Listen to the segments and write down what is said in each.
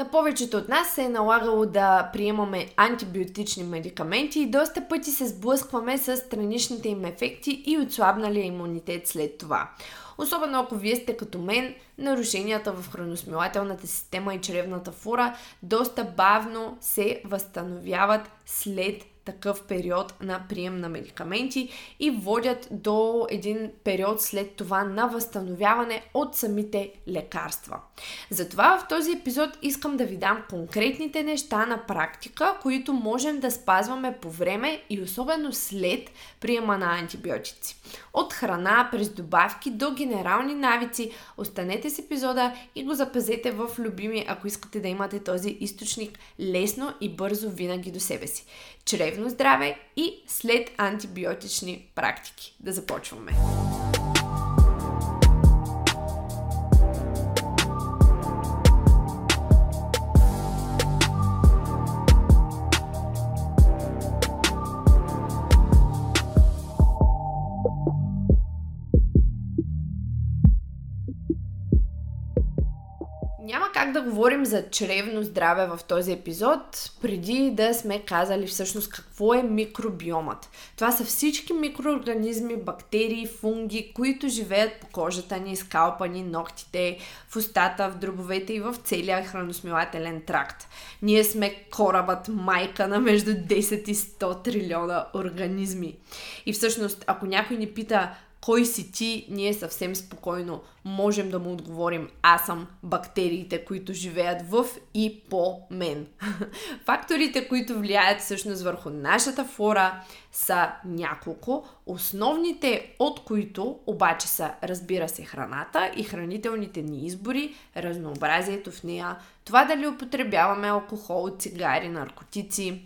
На повечето от нас се е налагало да приемаме антибиотични медикаменти и доста пъти се сблъскваме с страничните им ефекти и отслабналия имунитет след това. Особено ако вие сте като мен, нарушенията в храносмилателната система и чревната фура доста бавно се възстановяват след такъв период на прием на медикаменти и водят до един период след това на възстановяване от самите лекарства. Затова в този епизод искам да ви дам конкретните неща на практика, които можем да спазваме по време и особено след приема на антибиотици. От храна през добавки до генерални навици, останете с епизода и го запазете в любими, ако искате да имате този източник лесно и бързо винаги до себе си чревно здраве и след антибиотични практики. Да започваме! Говорим за чревно здраве в този епизод, преди да сме казали всъщност какво е микробиомът. Това са всички микроорганизми, бактерии, фунги, които живеят по кожата ни, скалпа ни, ногтите, в устата, в дробовете и в целия храносмилателен тракт. Ние сме корабът майка на между 10 и 100 трилиона организми. И всъщност, ако някой ни пита кой си ти, ние съвсем спокойно можем да му отговорим аз съм бактериите, които живеят в и по мен. Факторите, които влияят всъщност върху нашата флора са няколко. Основните от които обаче са, разбира се, храната и хранителните ни избори, разнообразието в нея, това дали употребяваме алкохол, цигари, наркотици,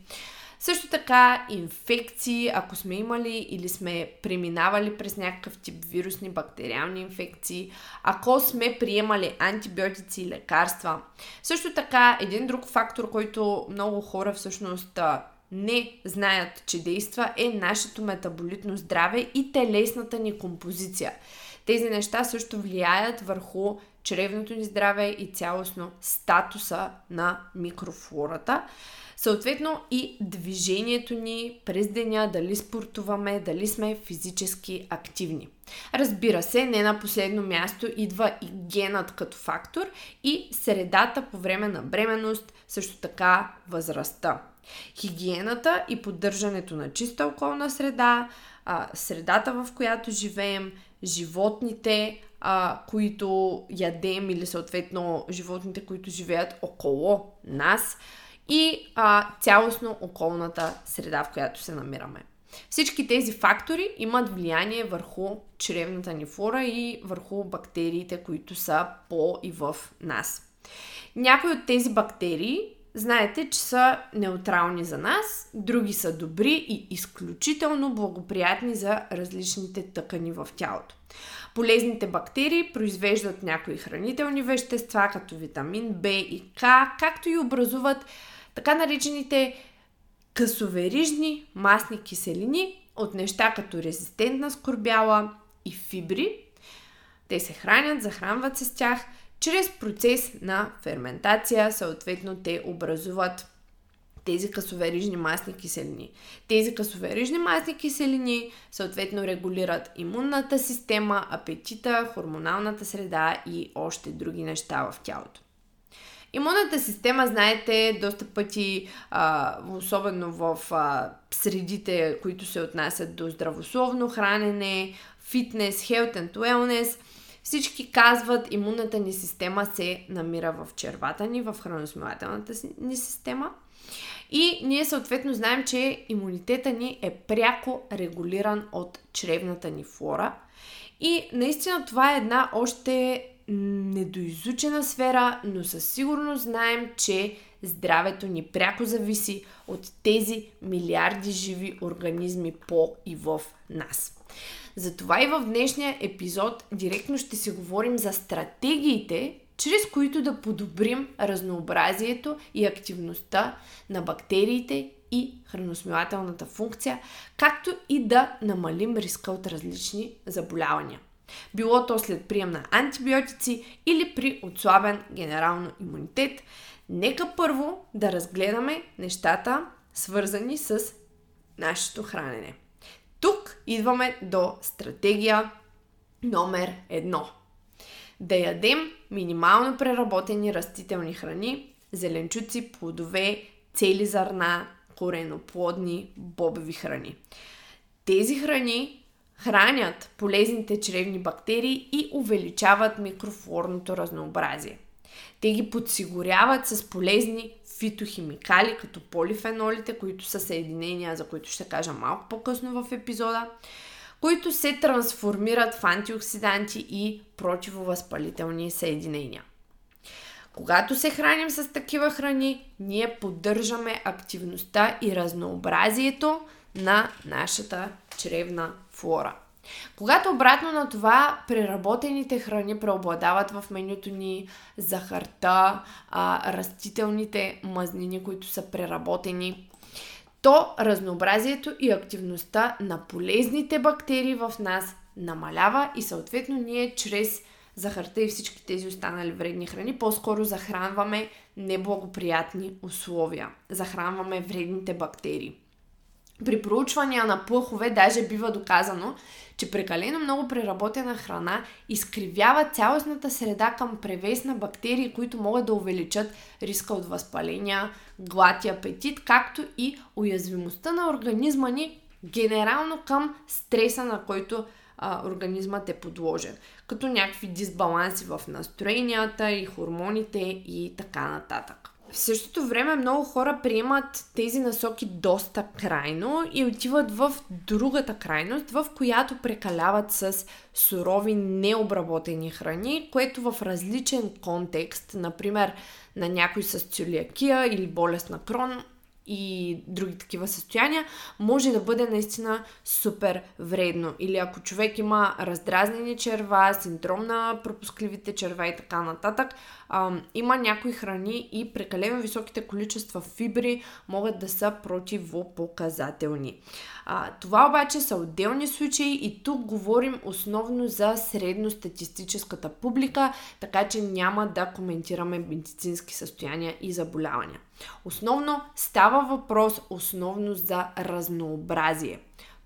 също така инфекции, ако сме имали или сме преминавали през някакъв тип вирусни, бактериални инфекции, ако сме приемали антибиотици и лекарства. Също така един друг фактор, който много хора всъщност не знаят, че действа, е нашето метаболитно здраве и телесната ни композиция. Тези неща също влияят върху чревното ни здраве и цялостно статуса на микрофлората. Съответно и движението ни през деня, дали спортуваме, дали сме физически активни. Разбира се, не на последно място идва и генът като фактор и средата по време на бременност, също така възрастта. Хигиената и поддържането на чиста околна среда, средата в която живеем, животните, а, които ядем или съответно животните, които живеят около нас – и а, цялостно околната среда, в която се намираме. Всички тези фактори имат влияние върху чревната ни флора и върху бактериите, които са по и в нас. Някои от тези бактерии, знаете, че са неутрални за нас, други са добри и изключително благоприятни за различните тъкани в тялото. Полезните бактерии произвеждат някои хранителни вещества, като витамин В и К, както и образуват така наречените късоверижни масни киселини от неща като резистентна скорбяла и фибри. Те се хранят, захранват се с тях чрез процес на ферментация, съответно те образуват тези късоверижни масни киселини. Тези късоверижни масни киселини съответно регулират имунната система, апетита, хормоналната среда и още други неща в тялото. Имунната система, знаете, доста пъти, а, особено в а, средите, които се отнасят до здравословно хранене, фитнес, health and wellness, всички казват, имунната ни система се намира в червата ни, в храносмилателната ни система. И ние съответно знаем, че имунитета ни е пряко регулиран от чревната ни флора. И наистина това е една още недоизучена сфера, но със сигурност знаем, че здравето ни пряко зависи от тези милиарди живи организми по и в нас. Затова и в днешния епизод директно ще си говорим за стратегиите, чрез които да подобрим разнообразието и активността на бактериите и храносмилателната функция, както и да намалим риска от различни заболявания. Било то след прием на антибиотици или при отслабен генерално имунитет. Нека първо да разгледаме нещата, свързани с нашето хранене. Тук идваме до стратегия номер едно. Да ядем минимално преработени растителни храни, зеленчуци, плодове, цели зърна, кореноплодни, бобови храни. Тези храни хранят полезните чревни бактерии и увеличават микрофлорното разнообразие. Те ги подсигуряват с полезни фитохимикали, като полифенолите, които са съединения, за които ще кажа малко по-късно в епизода, които се трансформират в антиоксиданти и противовъзпалителни съединения. Когато се храним с такива храни, ние поддържаме активността и разнообразието на нашата чревна флора. Когато обратно на това преработените храни преобладават в менюто ни захарта, а, растителните мазнини, които са преработени, то разнообразието и активността на полезните бактерии в нас намалява и съответно ние чрез захарта и всички тези останали вредни храни по-скоро захранваме неблагоприятни условия. Захранваме вредните бактерии. При проучвания на плъхове даже бива доказано, че прекалено много преработена храна изкривява цялостната среда към превес на бактерии, които могат да увеличат риска от възпаления, глад и апетит, както и уязвимостта на организма ни генерално към стреса, на който а, организмът е подложен. Като някакви дисбаланси в настроенията и хормоните и така нататък. В същото време много хора приемат тези насоки доста крайно и отиват в другата крайност, в която прекаляват с сурови необработени храни, което в различен контекст, например на някой с целиакия или болест на крон, и други такива състояния, може да бъде наистина супер вредно. Или ако човек има раздразнени черва, синдром на пропускливите черва и така нататък, а, има някои храни и прекалено високите количества фибри могат да са противопоказателни. А, това обаче са отделни случаи и тук говорим основно за средностатистическата публика, така че няма да коментираме медицински състояния и заболявания. Основно става въпрос основно за разнообразие.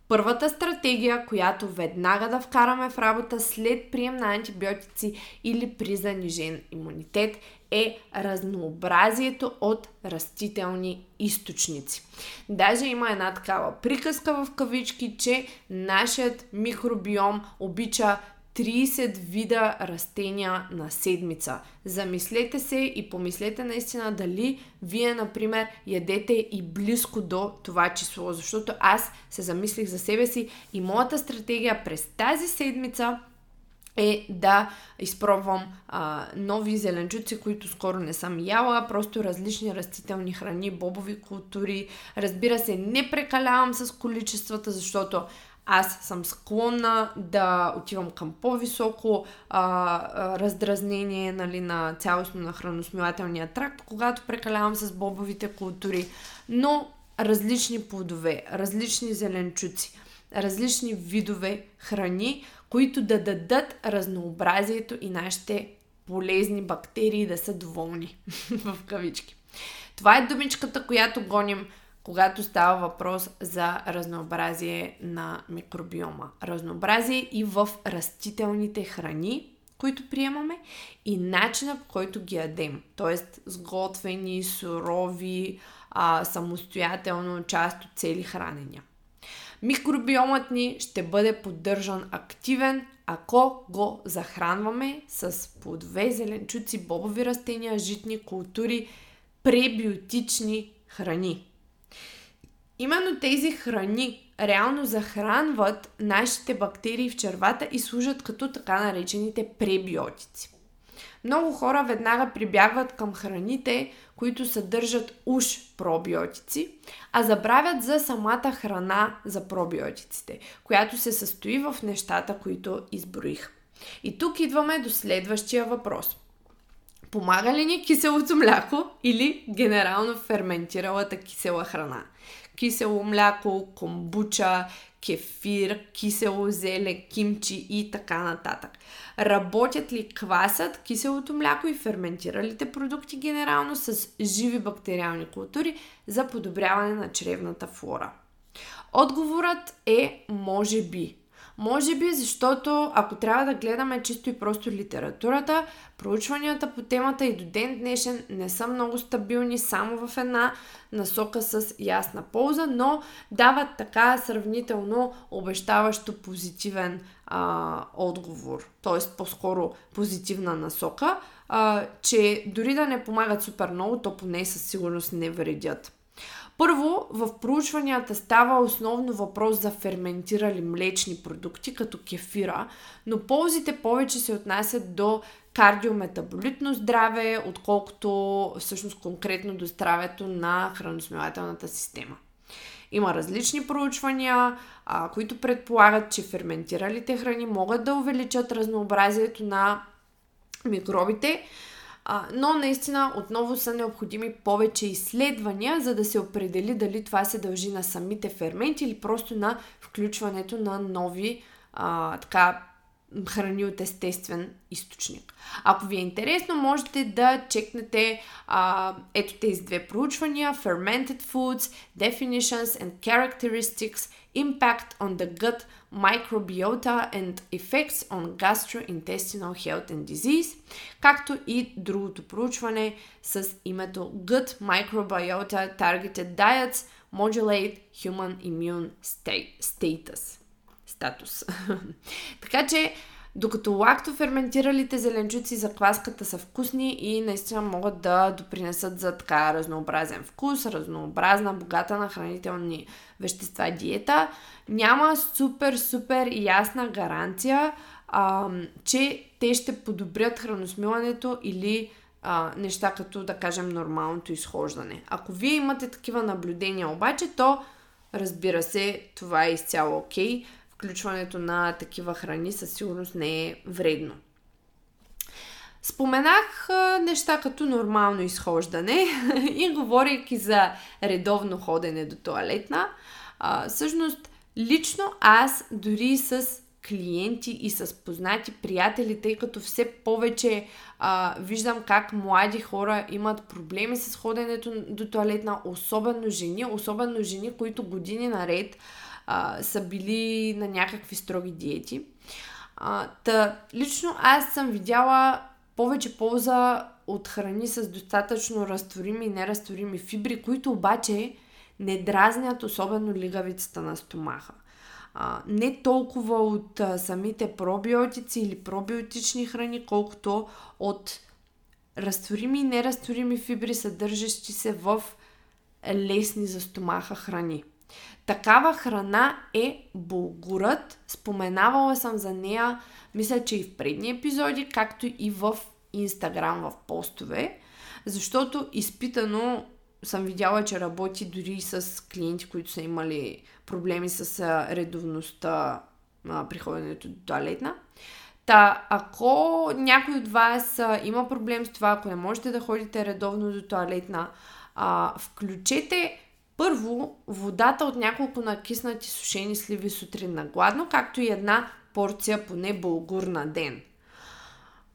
Първата стратегия, която веднага да вкараме в работа след прием на антибиотици или при занижен имунитет е разнообразието от растителни източници. Даже има една такава приказка в кавички, че нашият микробиом обича 30 вида растения на седмица. Замислете се и помислете наистина дали вие, например, ядете и близко до това число, защото аз се замислих за себе си и моята стратегия през тази седмица е да изпробвам а, нови зеленчуци, които скоро не съм яла, просто различни растителни храни, бобови култури. Разбира се, не прекалявам с количествата, защото аз съм склонна да отивам към по-високо а, раздразнение нали, на цялостно на храносмилателния тракт, когато прекалявам с бобовите култури, но различни плодове, различни зеленчуци, различни видове храни, които да дадат разнообразието и нашите полезни бактерии да са доволни в кавички. Това е думичката, която гоним когато става въпрос за разнообразие на микробиома. Разнообразие и в растителните храни, които приемаме и начина по който ги ядем. Тоест сготвени, сурови, а, самостоятелно част от цели хранения. Микробиомът ни ще бъде поддържан активен, ако го захранваме с плодове, зеленчуци, бобови растения, житни култури, пребиотични храни. Именно тези храни реално захранват нашите бактерии в червата и служат като така наречените пребиотици. Много хора веднага прибягват към храните, които съдържат уж пробиотици, а забравят за самата храна за пробиотиците, която се състои в нещата, които изброих. И тук идваме до следващия въпрос. Помага ли ни киселото мляко или генерално ферментиралата кисела храна? Кисело мляко, комбуча, кефир, кисело зеле, кимчи и така нататък. Работят ли квасът, киселото мляко и ферментиралите продукти генерално с живи бактериални култури за подобряване на чревната флора? Отговорът е може би. Може би, защото ако трябва да гледаме чисто и просто литературата, проучванията по темата и до ден днешен не са много стабилни само в една насока с ясна полза, но дават така сравнително обещаващо позитивен а, отговор, т.е. по-скоро позитивна насока, а, че дори да не помагат супер много, то поне със сигурност не вредят. Първо, в проучванията става основно въпрос за ферментирали млечни продукти, като кефира, но ползите повече се отнасят до кардиометаболитно здраве, отколкото всъщност конкретно до здравето на храносмилателната система. Има различни проучвания, а, които предполагат, че ферментиралите храни могат да увеличат разнообразието на микробите, а, но наистина отново са необходими повече изследвания, за да се определи дали това се дължи на самите ферменти или просто на включването на нови а, така, храни от естествен източник. Ако ви е интересно, можете да чекнете а, ето тези две проучвания Fermented Foods, Definitions and Characteristics, Impact on the Gut Microbiota and Effects on Gastrointestinal Health and Disease, както и другото проучване с името Gut Microbiota Targeted Diets Modulate Human Immune Status. Статус. така че докато лактоферментиралите зеленчуци за кваската са вкусни и наистина могат да допринесат за така разнообразен вкус, разнообразна, богата на хранителни вещества диета, няма супер, супер ясна гаранция, а, че те ще подобрят храносмилането или а, неща като, да кажем, нормалното изхождане. Ако вие имате такива наблюдения обаче, то разбира се, това е изцяло окей. Okay включването на такива храни със сигурност не е вредно. Споменах неща като нормално изхождане и говорейки за редовно ходене до туалетна, а, всъщност лично аз дори с клиенти и с познати приятели, тъй като все повече а, виждам как млади хора имат проблеми с ходенето до туалетна, особено жени, особено жени, които години наред са били на някакви строги диети. А, та, лично аз съм видяла повече полза от храни с достатъчно разтворими и неразтворими фибри, които обаче не дразнят особено лигавицата на стомаха. А, не толкова от а, самите пробиотици или пробиотични храни, колкото от разтворими и неразтворими фибри, съдържащи се в лесни за стомаха храни. Такава храна е булгурът. Споменавала съм за нея, мисля, че и в предни епизоди, както и в Инстаграм в постове, защото изпитано съм видяла, че работи дори с клиенти, които са имали проблеми с редовността при ходенето до туалетна. Та, ако някой от вас има проблем с това, ако не можете да ходите редовно до туалетна, включете първо, водата от няколко накиснати сушени сливи сутрин на гладно, както и една порция поне булгур на ден.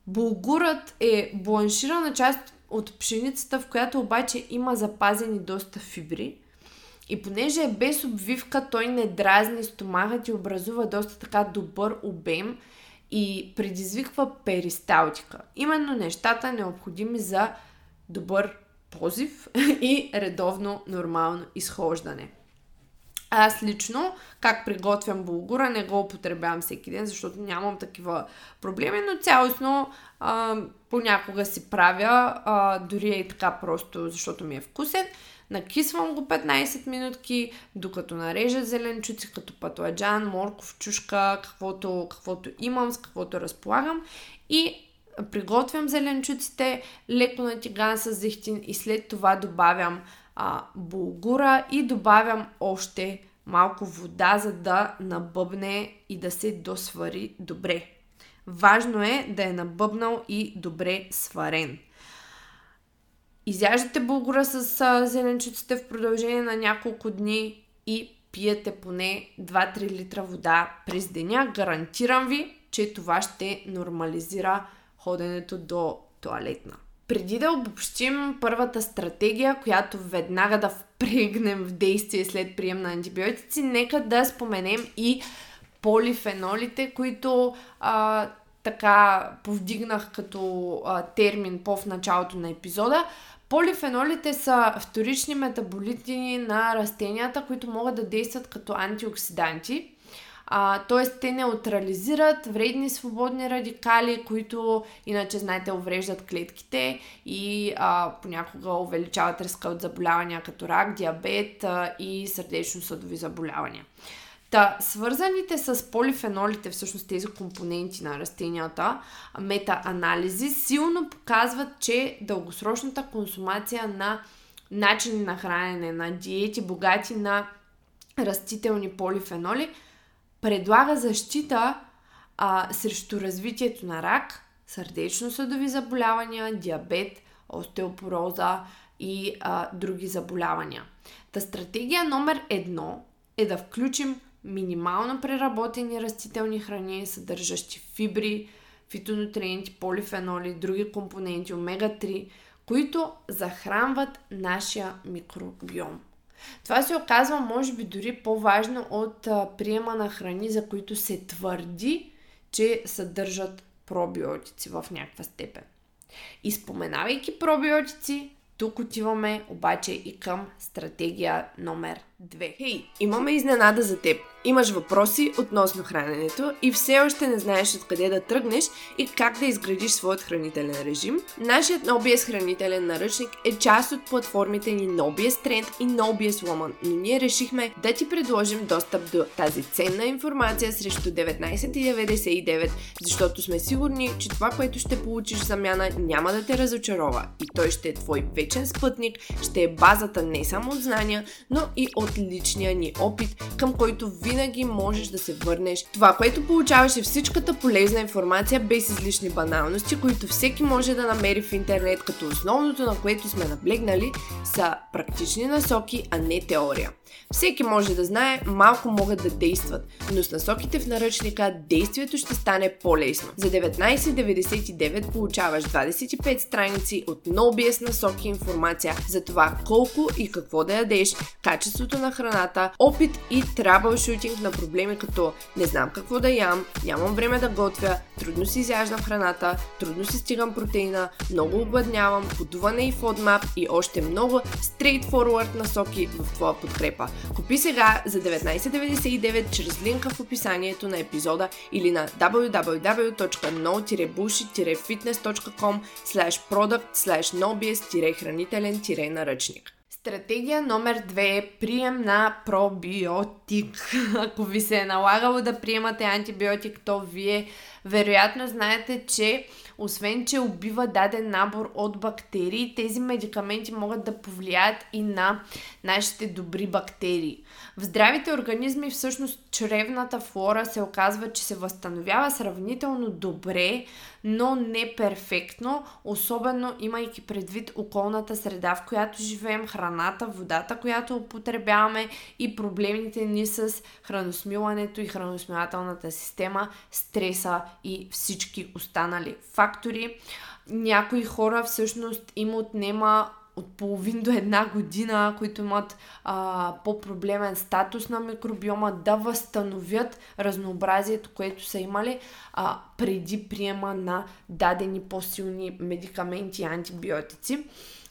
Булгурът е бланширана част от пшеницата, в която обаче има запазени доста фибри. И понеже е без обвивка, той не дразни стомахът и образува доста така добър обем и предизвиква перисталтика. Именно нещата необходими за добър позив и редовно нормално изхождане. Аз лично, как приготвям булгура, не го употребявам всеки ден, защото нямам такива проблеми, но цялостно а, понякога си правя, а, дори и така просто, защото ми е вкусен. Накисвам го 15 минутки, докато нарежа зеленчуци, като патладжан, морков, чушка, каквото, каквото имам, с каквото разполагам. И приготвям зеленчуците леко на тиган с зехтин и след това добавям а, булгура и добавям още малко вода, за да набъбне и да се досвари добре. Важно е да е набъбнал и добре сварен. изяждате булгура с зеленчуците в продължение на няколко дни и пиете поне 2-3 литра вода през деня. Гарантирам ви, че това ще нормализира ходенето до туалетна. Преди да обобщим първата стратегия, която веднага да впрегнем в действие след прием на антибиотици, нека да споменем и полифенолите, които а, така повдигнах като а, термин по в началото на епизода. Полифенолите са вторични метаболити на растенията, които могат да действат като антиоксиданти. т.е. те неутрализират вредни свободни радикали, които иначе, знаете, увреждат клетките и а, понякога увеличават риска от заболявания като рак, диабет а, и сърдечно-съдови заболявания. Та, свързаните с полифенолите, всъщност тези компоненти на растенията, метаанализи, силно показват, че дългосрочната консумация на начини на хранене, на диети, богати на растителни полифеноли, предлага защита а, срещу развитието на рак, сърдечно-съдови заболявания, диабет, остеопороза и а, други заболявания. Та стратегия номер едно е да включим минимално преработени растителни храни, съдържащи фибри, фитонутриенти, полифеноли, други компоненти, омега-3, които захранват нашия микробиом. Това се оказва, може би, дори по-важно от приема на храни, за които се твърди, че съдържат пробиотици в някаква степен. И споменавайки пробиотици, тук отиваме обаче и към стратегия номер 2. Хей, имаме изненада за теб. Имаш въпроси относно храненето и все още не знаеш откъде да тръгнеш и как да изградиш своят хранителен режим. Нашият NoBS хранителен наръчник е част от платформите ни NoBS Trend и NoBS Woman, но ние решихме да ти предложим достъп до тази ценна информация срещу 19,99, защото сме сигурни, че това, което ще получиш замяна няма да те разочарова и той ще е твой вечен спътник, ще е базата не само от знания, но и от личния ни опит, към който винаги можеш да се върнеш. Това, което получаваш е всичката полезна информация без излишни баналности, които всеки може да намери в интернет, като основното на което сме наблегнали са практични насоки, а не теория. Всеки може да знае, малко могат да действат, но с насоките в наръчника действието ще стане по-лесно. За 19,99 получаваш 25 страници от NoBS насоки информация за това колко и какво да ядеш, качеството на храната, опит и troubleshooting на проблеми като не знам какво да ям, нямам време да готвя, трудно си изяждам храната, трудно си стигам протеина, много обладнявам, подуване и FODMAP и още много straightforward насоки в твоя подкрепа. Купи сега за 19,99 чрез линка в описанието на епизода или на www.no-bullshit-fitness.com product nobies хранителен Стратегия номер две е прием на пробиотик. Ако ви се е налагало да приемате антибиотик, то вие вероятно знаете, че освен, че убива даден набор от бактерии, тези медикаменти могат да повлияят и на нашите добри бактерии. В здравите организми всъщност чревната флора се оказва, че се възстановява сравнително добре, но не перфектно, особено имайки предвид околната среда, в която живеем, храната, водата, която употребяваме и проблемите ни с храносмилането и храносмилателната система, стреса и всички останали фактори. Някои хора всъщност им отнема от половин до една година, които имат а, по-проблемен статус на микробиома, да възстановят разнообразието, което са имали а, преди приема на дадени по-силни медикаменти и антибиотици.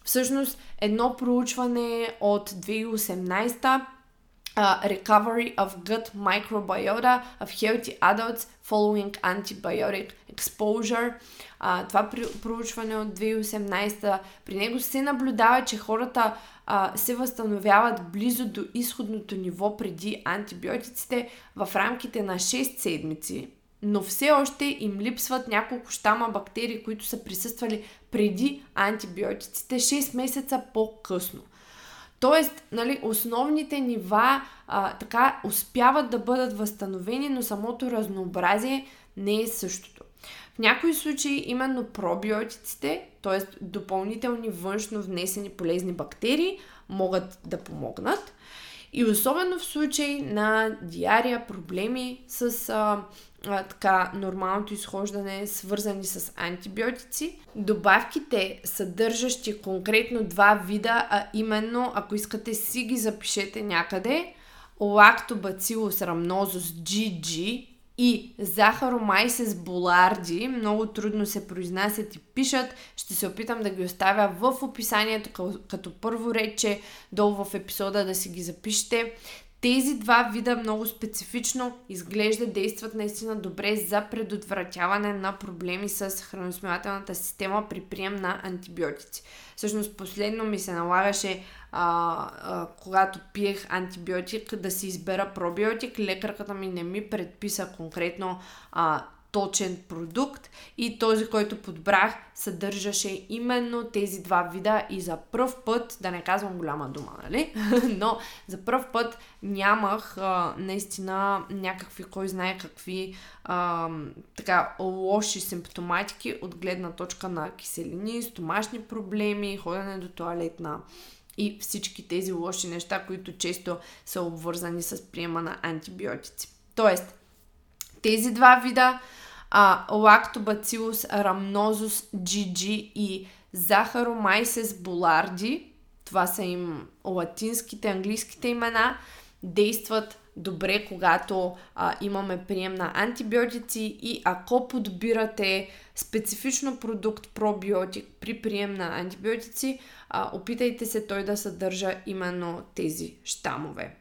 Всъщност, едно проучване от 2018 Recovery of gut microbiota of healthy adults following antibiotic exposure. Uh, това проучване от 2018 при него се наблюдава, че хората uh, се възстановяват близо до изходното ниво преди антибиотиците в рамките на 6 седмици, но все още им липсват няколко щама бактерии, които са присъствали преди антибиотиците 6 месеца по-късно. Тоест, нали, основните нива а, така успяват да бъдат възстановени, но самото разнообразие не е същото. В някои случаи именно пробиотиците, т.е. допълнителни външно внесени полезни бактерии, могат да помогнат. И особено в случай на диария, проблеми с а, а, така нормалното изхождане, свързани с антибиотици. Добавките, съдържащи конкретно два вида, а именно, ако искате си ги запишете някъде, Lactobacillus rhamnosus GG и Захаромайсис буларди, много трудно се произнасят и пишат. Ще се опитам да ги оставя в описанието като първо рече долу в епизода да си ги запишете. Тези два вида много специфично изглежда действат наистина добре за предотвратяване на проблеми с храносмилателната система при прием на антибиотици. Всъщност последно ми се налагаше, а, а, когато пиех антибиотик, да си избера пробиотик. Лекарката ми не ми предписа конкретно а, точен продукт и този, който подбрах, съдържаше именно тези два вида и за пръв път, да не казвам голяма дума, нали? Но за пръв път нямах а, наистина някакви, кой знае какви а, така лоши симптоматики от гледна точка на киселини, стомашни проблеми, ходене до туалетна и всички тези лоши неща, които често са обвързани с приема на антибиотици. Тоест, тези два вида а, Lactobacillus rhamnosus GG и Захаромайсес буларди, това са им латинските, английските имена, действат добре, когато а, имаме прием на антибиотици и ако подбирате специфично продукт пробиотик при прием на антибиотици, а, опитайте се той да съдържа именно тези щамове.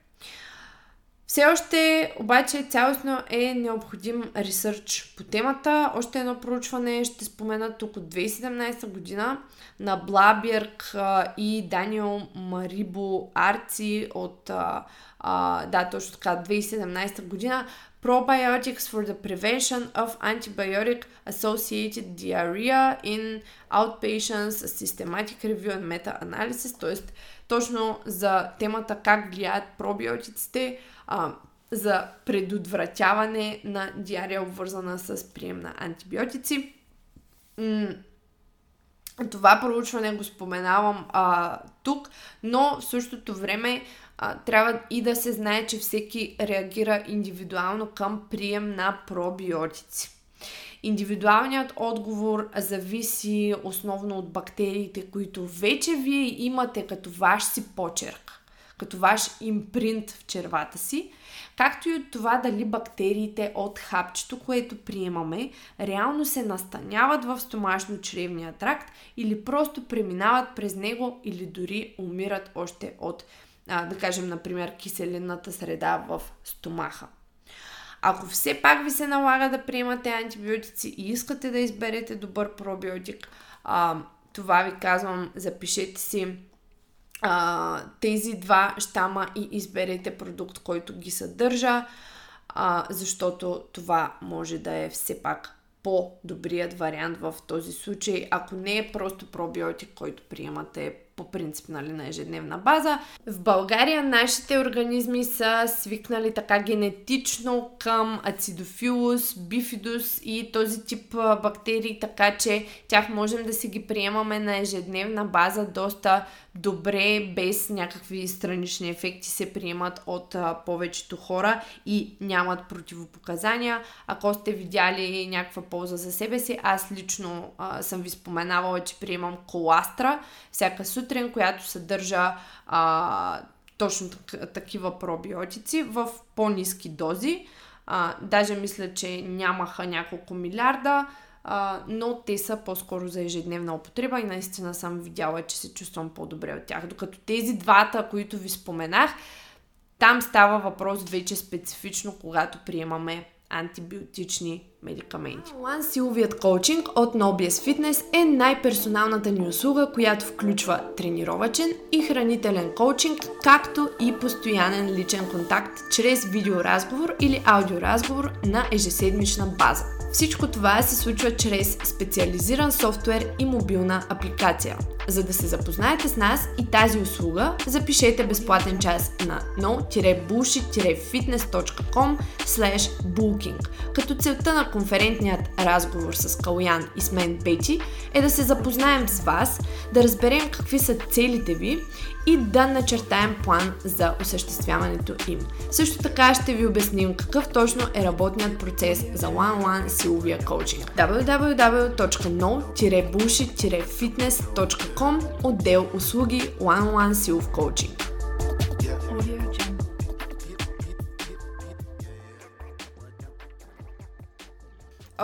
Все още обаче цялостно е необходим ресърч по темата. Още едно проучване ще спомена тук от 2017 година на Блаберг и Даниел Марибо Арци от а, да, точно така, 2017 година Probiotics for the Prevention of Antibiotic Associated Diarrhea in Outpatients Systematic Review and Meta-Analysis, т.е. точно за темата как влияят пробиотиците а, за предотвратяване на диария, обвързана с прием на антибиотици. М- това проучване го споменавам а, тук, но в същото време а, трябва и да се знае, че всеки реагира индивидуално към прием на пробиотици. Индивидуалният отговор зависи основно от бактериите, които вече вие имате като ваш си почерк, като ваш импринт в червата си, както и от това дали бактериите от хапчето, което приемаме, реално се настаняват в стомашно-чревния тракт или просто преминават през него или дори умират още от а, да кажем, например, киселинната среда в стомаха. Ако все пак ви се налага да приемате антибиотици и искате да изберете добър пробиотик, а, това ви казвам, запишете си а, тези два щама и изберете продукт, който ги съдържа, а, защото това може да е все пак по-добрият вариант в този случай, ако не е просто пробиотик, който приемате по принцип нали, на ежедневна база. В България нашите организми са свикнали така генетично към ацидофилус, бифидус и този тип бактерии, така че тях можем да си ги приемаме на ежедневна база доста добре, без някакви странични ефекти се приемат от а, повечето хора и нямат противопоказания. Ако сте видяли някаква полза за себе си, аз лично а, съм ви споменавала, че приемам коластра всяка сутрин, която съдържа а, точно такива пробиотици в по-низки дози. А, даже мисля, че нямаха няколко милиарда, а, но те са по-скоро за ежедневна употреба и наистина съм видяла, че се чувствам по-добре от тях. Докато тези двата, които ви споменах, там става въпрос вече специфично, когато приемаме антибиотични медикаменти. One силовият коучинг от NoBS Fitness е най-персоналната ни услуга, която включва тренировачен и хранителен коучинг, както и постоянен личен контакт чрез видеоразговор или аудиоразговор на ежеседмична база. Всичко това се случва чрез специализиран софтуер и мобилна апликация. За да се запознаете с нас и тази услуга, запишете безплатен час на no-bullshit-fitness.com booking, като целта на конферентният разговор с Калуян и с мен Пети е да се запознаем с вас, да разберем какви са целите ви и да начертаем план за осъществяването им. Също така ще ви обясним какъв точно е работният процес за one-on-one силовия коучинг. www.no-bullshit-fitness.com отдел услуги one-on-one силов коучинг.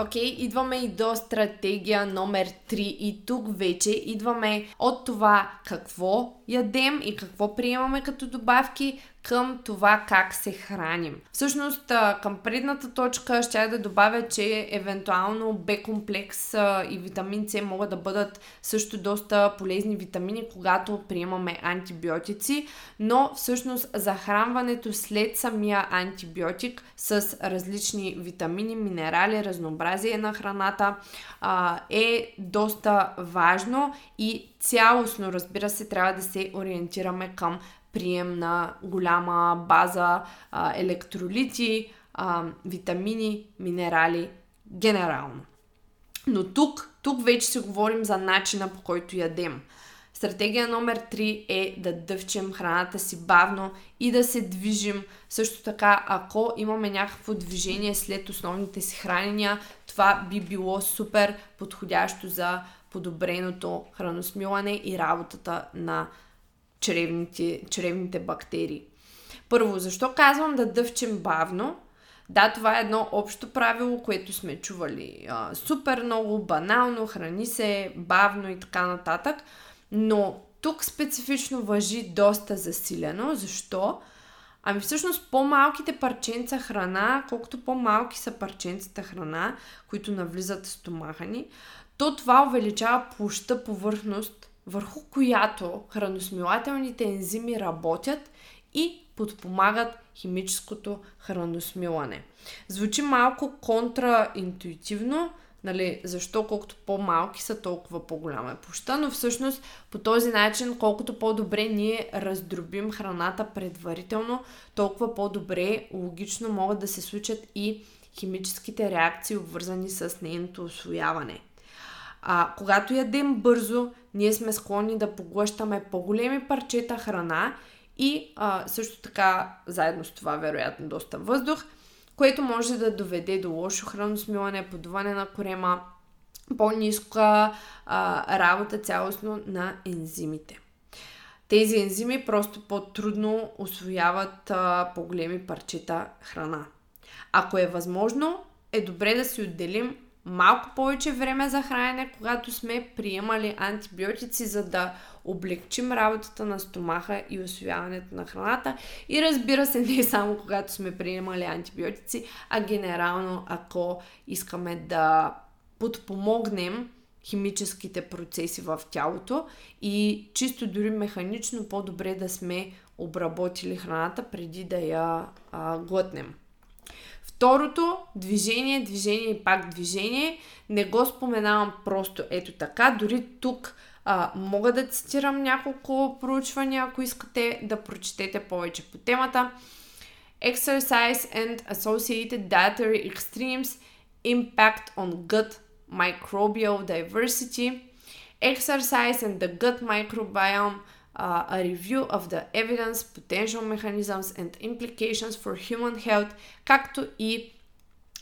Окей, okay, идваме и до стратегия номер 3 и тук вече идваме от това какво ядем и какво приемаме като добавки към това как се храним. Всъщност, към предната точка ще да добавя, че евентуално Б-комплекс и витамин С могат да бъдат също доста полезни витамини, когато приемаме антибиотици, но всъщност захранването след самия антибиотик с различни витамини, минерали, разнообразие на храната е доста важно и цялостно, разбира се, трябва да се ориентираме към прием на голяма база а, електролити, а, витамини, минерали, генерално. Но тук, тук вече си говорим за начина по който ядем. Стратегия номер 3 е да дъвчем храната си бавно и да се движим. Също така, ако имаме някакво движение след основните си хранения, това би било супер подходящо за подобреното храносмилане и работата на чревните, чревните бактерии. Първо, защо казвам да дъвчем бавно? Да, това е едно общо правило, което сме чували а, супер много, банално, храни се бавно и така нататък, но тук специфично въжи доста засилено. Защо? Ами всъщност по-малките парченца храна, колкото по-малки са парченцата храна, които навлизат в стомаха ни, то това увеличава площа повърхност върху която храносмилателните ензими работят и подпомагат химическото храносмилане. Звучи малко контраинтуитивно, нали, защо колкото по-малки са, толкова по-голяма е площа, но всъщност по този начин, колкото по-добре ние раздробим храната предварително, толкова по-добре логично могат да се случат и химическите реакции, обвързани с нейното освояване. А, когато ядем бързо, ние сме склонни да поглъщаме по-големи парчета храна и а, също така, заедно с това, вероятно, доста въздух, което може да доведе до лошо храносмилане, подуване на корема, по-ниска а, работа цялостно на ензимите. Тези ензими просто по-трудно освояват а, по-големи парчета храна. Ако е възможно, е добре да си отделим малко повече време за хранене, когато сме приемали антибиотици, за да облегчим работата на стомаха и освояването на храната. И разбира се, не само когато сме приемали антибиотици, а генерално ако искаме да подпомогнем химическите процеси в тялото и чисто дори механично по-добре да сме обработили храната преди да я а, глътнем. Второто, движение, движение и пак движение. Не го споменавам просто ето така. Дори тук а, мога да цитирам няколко проучвания, ако искате да прочетете повече по темата. Exercise and associated dietary extremes impact on gut microbial diversity. Exercise and the gut microbiome uh, a review of the evidence, potential mechanisms and implications for human health, както и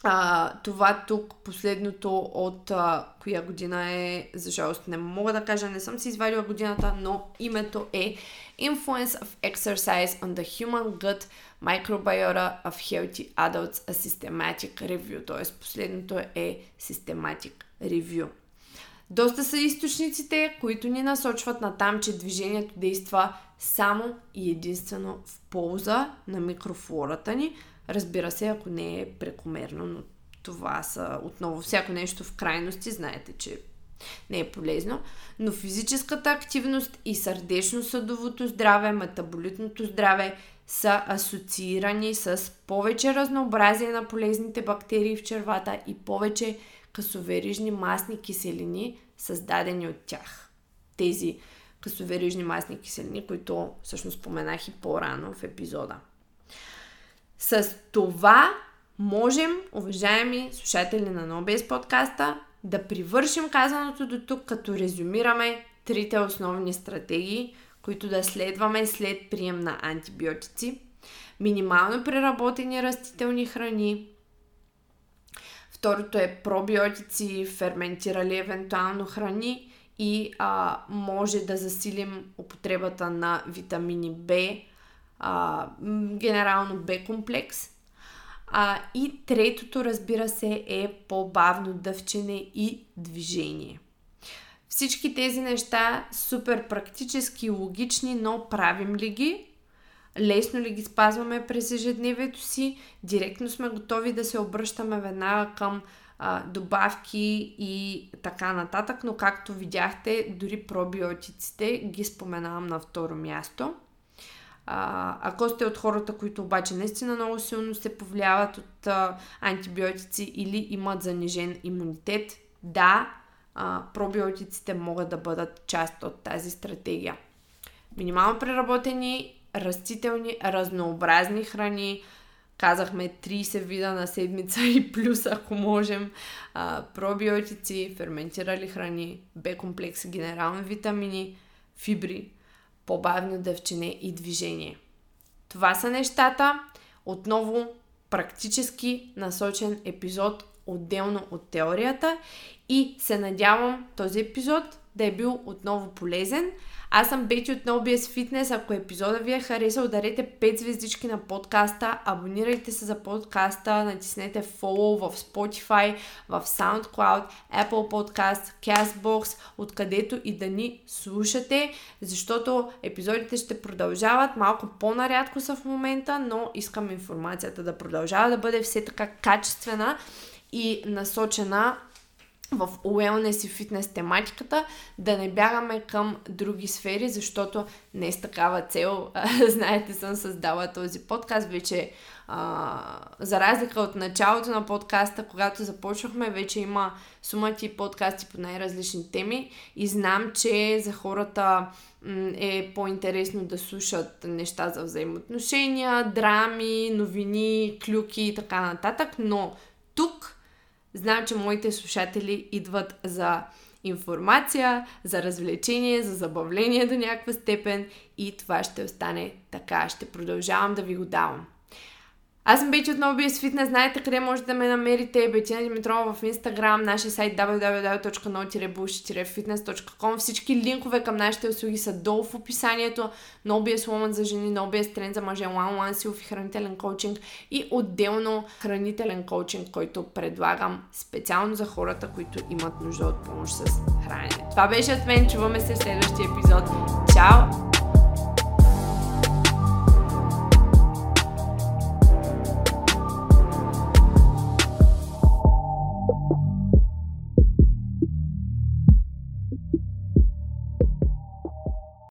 а, това тук, последното от а, коя година е, за жалост не мога да кажа, не съм си извадила годината, но името е Influence of Exercise on the Human Gut Microbiota of Healthy Adults, a Systematic Review, т.е. последното е Systematic Review. Доста са източниците, които ни насочват на там, че движението действа само и единствено в полза на микрофлората ни. Разбира се, ако не е прекомерно, но това са отново всяко нещо в крайности, знаете, че не е полезно, но физическата активност и сърдечно-съдовото здраве, метаболитното здраве са асоциирани с повече разнообразие на полезните бактерии в червата и повече късоверижни масни киселини, създадени от тях. тези късоверижни масни киселини, които всъщност споменах и по-рано в епизода. С това можем, уважаеми слушатели на NoBS подкаста, да привършим казаното до тук, като резюмираме трите основни стратегии, които да следваме след прием на антибиотици. Минимално преработени растителни храни. Второто е пробиотици, ферментирали евентуално храни и а, може да засилим употребата на витамини B, а, генерално B комплекс. А, и третото, разбира се, е по-бавно дъвчене и движение. Всички тези неща супер практически, логични, но правим ли ги? Лесно ли ги спазваме през ежедневието си? Директно сме готови да се обръщаме веднага към а, добавки и така нататък, но както видяхте, дори пробиотиците ги споменавам на второ място. А, ако сте от хората, които обаче наистина много силно се повлияват от а, антибиотици или имат занижен имунитет, да, а, пробиотиците могат да бъдат част от тази стратегия. Минимално преработени растителни, разнообразни храни, казахме 30 вида на седмица и плюс, ако можем, а, пробиотици, ферментирали храни, Б-комплекси, генерални витамини, фибри, по-бавно дъвчене и движение. Това са нещата. Отново практически насочен епизод отделно от теорията и се надявам този епизод да е бил отново полезен. Аз съм Бети от NoBS Fitness. Ако епизода ви е харесал, ударете 5 звездички на подкаста, абонирайте се за подкаста, натиснете follow в Spotify, в SoundCloud, Apple Podcast, CastBox, откъдето и да ни слушате, защото епизодите ще продължават. Малко по-нарядко са в момента, но искам информацията да продължава да бъде все така качествена и насочена в уелнес и фитнес тематиката, да не бягаме към други сфери, защото не с такава цел. Знаете, съм създала този подкаст вече. А, за разлика от началото на подкаста, когато започнахме, вече има сумати подкасти по най-различни теми и знам, че за хората е по-интересно да слушат неща за взаимоотношения, драми, новини, клюки и така нататък, но тук Знам, че моите слушатели идват за информация, за развлечение, за забавление до някаква степен и това ще остане така. Ще продължавам да ви го давам. Аз съм Бети от NoBS Fitness. Знаете къде можете да ме намерите. Бетина Димитрова в Instagram, нашия сайт www.no-bullshit-fitness.com Всички линкове към нашите услуги са долу в описанието. NoBS Woman за жени, NoBS тренд за мъже, One One силов и хранителен коучинг и отделно хранителен коучинг, който предлагам специално за хората, които имат нужда от помощ с хранене. Това беше от мен. Чуваме се в следващия епизод. Чао!